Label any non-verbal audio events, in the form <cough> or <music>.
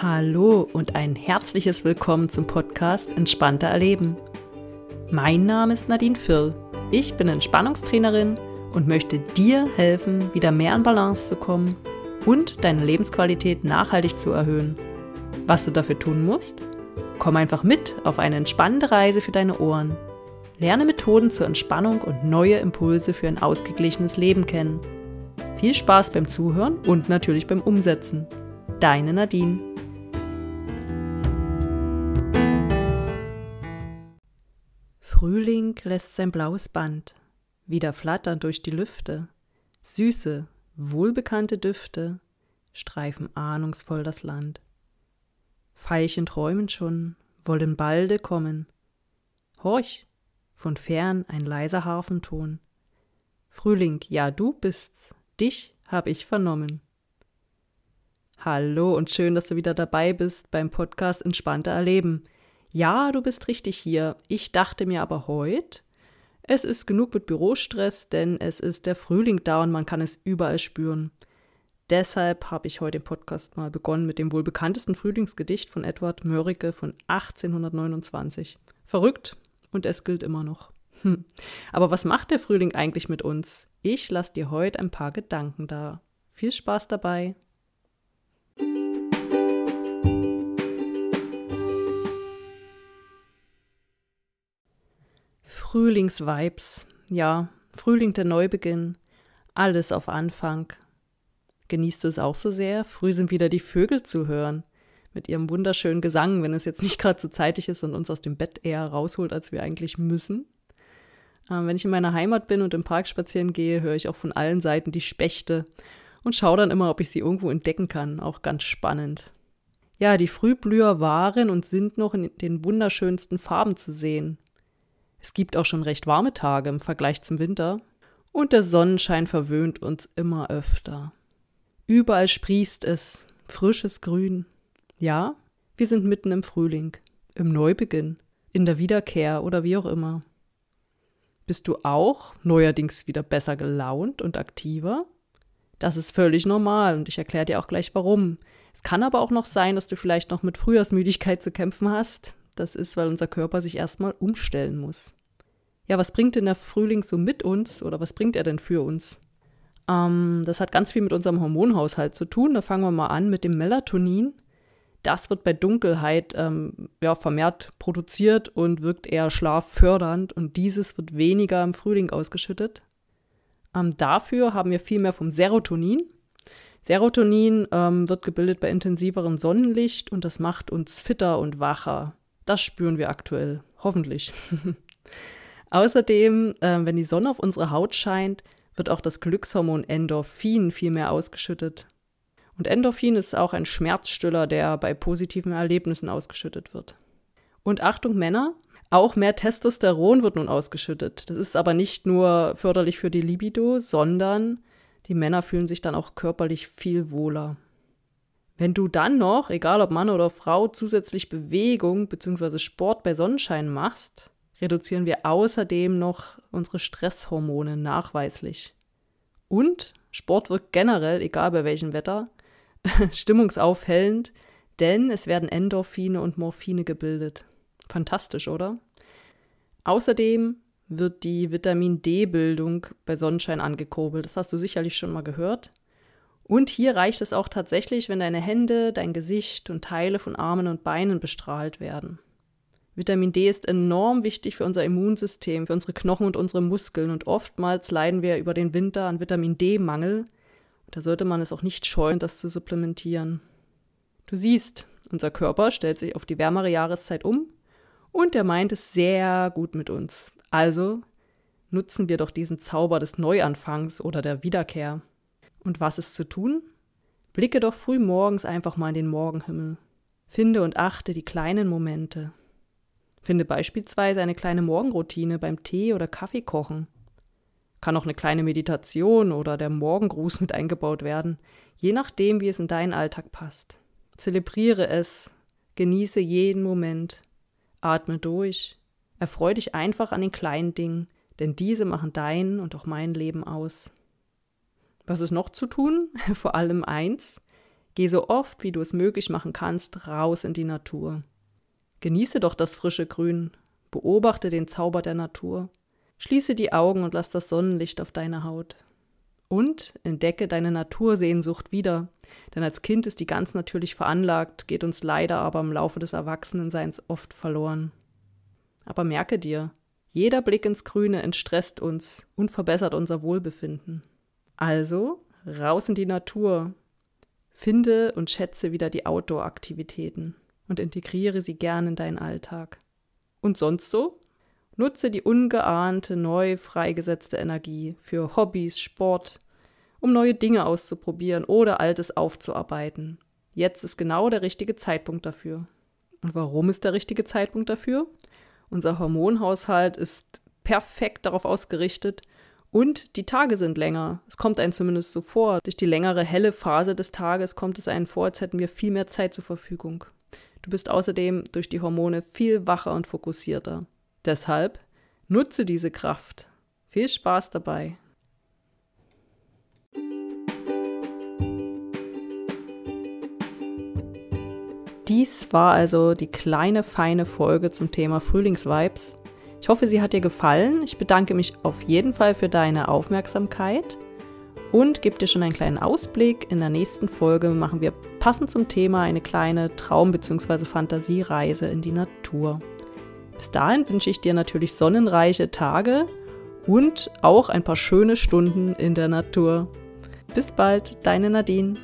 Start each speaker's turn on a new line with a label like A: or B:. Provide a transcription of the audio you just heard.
A: Hallo und ein herzliches Willkommen zum Podcast Entspannter Erleben. Mein Name ist Nadine Firl. Ich bin Entspannungstrainerin und möchte dir helfen, wieder mehr in Balance zu kommen und deine Lebensqualität nachhaltig zu erhöhen. Was du dafür tun musst? Komm einfach mit auf eine entspannende Reise für deine Ohren. Lerne Methoden zur Entspannung und neue Impulse für ein ausgeglichenes Leben kennen. Viel Spaß beim Zuhören und natürlich beim Umsetzen. Deine Nadine. Frühling lässt sein blaues Band wieder flattern durch die Lüfte. Süße, wohlbekannte Düfte streifen ahnungsvoll das Land. Veilchen träumen schon, wollen balde kommen. Horch, von fern ein leiser Harfenton. Frühling, ja du bist's, dich hab ich vernommen. Hallo und schön, dass du wieder dabei bist beim Podcast Entspannter Erleben. Ja, du bist richtig hier. Ich dachte mir aber heute, es ist genug mit Bürostress, denn es ist der Frühling da und man kann es überall spüren. Deshalb habe ich heute den Podcast mal begonnen mit dem wohl bekanntesten Frühlingsgedicht von Edward Mörike von 1829. Verrückt und es gilt immer noch. Hm. Aber was macht der Frühling eigentlich mit uns? Ich lasse dir heute ein paar Gedanken da. Viel Spaß dabei. Frühlingsvibes. Ja, Frühling der Neubeginn. Alles auf Anfang. Genießt es auch so sehr? Früh sind wieder die Vögel zu hören. Mit ihrem wunderschönen Gesang, wenn es jetzt nicht <laughs> gerade so zeitig ist und uns aus dem Bett eher rausholt, als wir eigentlich müssen. Ähm, wenn ich in meiner Heimat bin und im Park spazieren gehe, höre ich auch von allen Seiten die Spechte und schaue dann immer, ob ich sie irgendwo entdecken kann. Auch ganz spannend. Ja, die Frühblüher waren und sind noch in den wunderschönsten Farben zu sehen. Es gibt auch schon recht warme Tage im Vergleich zum Winter und der Sonnenschein verwöhnt uns immer öfter. Überall sprießt es, frisches Grün. Ja, wir sind mitten im Frühling, im Neubeginn, in der Wiederkehr oder wie auch immer. Bist du auch neuerdings wieder besser gelaunt und aktiver? Das ist völlig normal und ich erkläre dir auch gleich warum. Es kann aber auch noch sein, dass du vielleicht noch mit Frühjahrsmüdigkeit zu kämpfen hast, das ist, weil unser Körper sich erstmal umstellen muss. Ja, was bringt denn der Frühling so mit uns oder was bringt er denn für uns? Ähm, das hat ganz viel mit unserem Hormonhaushalt zu tun. Da fangen wir mal an mit dem Melatonin. Das wird bei Dunkelheit ähm, ja, vermehrt produziert und wirkt eher schlaffördernd und dieses wird weniger im Frühling ausgeschüttet. Ähm, dafür haben wir viel mehr vom Serotonin. Serotonin ähm, wird gebildet bei intensiverem Sonnenlicht und das macht uns fitter und wacher. Das spüren wir aktuell, hoffentlich. <laughs> Außerdem, äh, wenn die Sonne auf unsere Haut scheint, wird auch das Glückshormon Endorphin viel mehr ausgeschüttet. Und Endorphin ist auch ein Schmerzstiller, der bei positiven Erlebnissen ausgeschüttet wird. Und Achtung Männer, auch mehr Testosteron wird nun ausgeschüttet. Das ist aber nicht nur förderlich für die Libido, sondern die Männer fühlen sich dann auch körperlich viel wohler. Wenn du dann noch, egal ob Mann oder Frau, zusätzlich Bewegung bzw. Sport bei Sonnenschein machst, reduzieren wir außerdem noch unsere Stresshormone nachweislich. Und Sport wirkt generell, egal bei welchem Wetter, <laughs> stimmungsaufhellend, denn es werden Endorphine und Morphine gebildet. Fantastisch, oder? Außerdem wird die Vitamin D-Bildung bei Sonnenschein angekurbelt. Das hast du sicherlich schon mal gehört. Und hier reicht es auch tatsächlich, wenn deine Hände, dein Gesicht und Teile von Armen und Beinen bestrahlt werden. Vitamin D ist enorm wichtig für unser Immunsystem, für unsere Knochen und unsere Muskeln und oftmals leiden wir über den Winter an Vitamin D-Mangel. Da sollte man es auch nicht scheuen, das zu supplementieren. Du siehst, unser Körper stellt sich auf die wärmere Jahreszeit um und er meint es sehr gut mit uns. Also nutzen wir doch diesen Zauber des Neuanfangs oder der Wiederkehr. Und was ist zu tun? Blicke doch früh morgens einfach mal in den Morgenhimmel. Finde und achte die kleinen Momente. Finde beispielsweise eine kleine Morgenroutine beim Tee oder Kaffee kochen. Kann auch eine kleine Meditation oder der Morgengruß mit eingebaut werden, je nachdem, wie es in deinen Alltag passt. Zelebriere es, genieße jeden Moment, atme durch, erfreu dich einfach an den kleinen Dingen, denn diese machen dein und auch mein Leben aus. Was ist noch zu tun? <laughs> Vor allem eins. Geh so oft, wie du es möglich machen kannst, raus in die Natur. Genieße doch das frische Grün, beobachte den Zauber der Natur. Schließe die Augen und lass das Sonnenlicht auf deine Haut. Und entdecke deine Natursehnsucht wieder, denn als Kind ist die ganz natürlich veranlagt, geht uns leider aber im Laufe des Erwachsenenseins oft verloren. Aber merke dir, jeder Blick ins Grüne entstresst uns und verbessert unser Wohlbefinden. Also raus in die Natur, finde und schätze wieder die Outdoor-Aktivitäten und integriere sie gern in deinen Alltag. Und sonst so? Nutze die ungeahnte, neu freigesetzte Energie für Hobbys, Sport, um neue Dinge auszuprobieren oder Altes aufzuarbeiten. Jetzt ist genau der richtige Zeitpunkt dafür. Und warum ist der richtige Zeitpunkt dafür? Unser Hormonhaushalt ist perfekt darauf ausgerichtet und die Tage sind länger. Es kommt einem zumindest so vor. Durch die längere helle Phase des Tages kommt es einem vor, als hätten wir viel mehr Zeit zur Verfügung. Du bist außerdem durch die Hormone viel wacher und fokussierter. Deshalb nutze diese Kraft. Viel Spaß dabei. Dies war also die kleine feine Folge zum Thema Frühlingsvibes. Ich hoffe, sie hat dir gefallen. Ich bedanke mich auf jeden Fall für deine Aufmerksamkeit und gebe dir schon einen kleinen Ausblick. In der nächsten Folge machen wir passend zum Thema eine kleine Traum- bzw. Fantasiereise in die Natur. Bis dahin wünsche ich dir natürlich sonnenreiche Tage und auch ein paar schöne Stunden in der Natur. Bis bald, deine Nadine.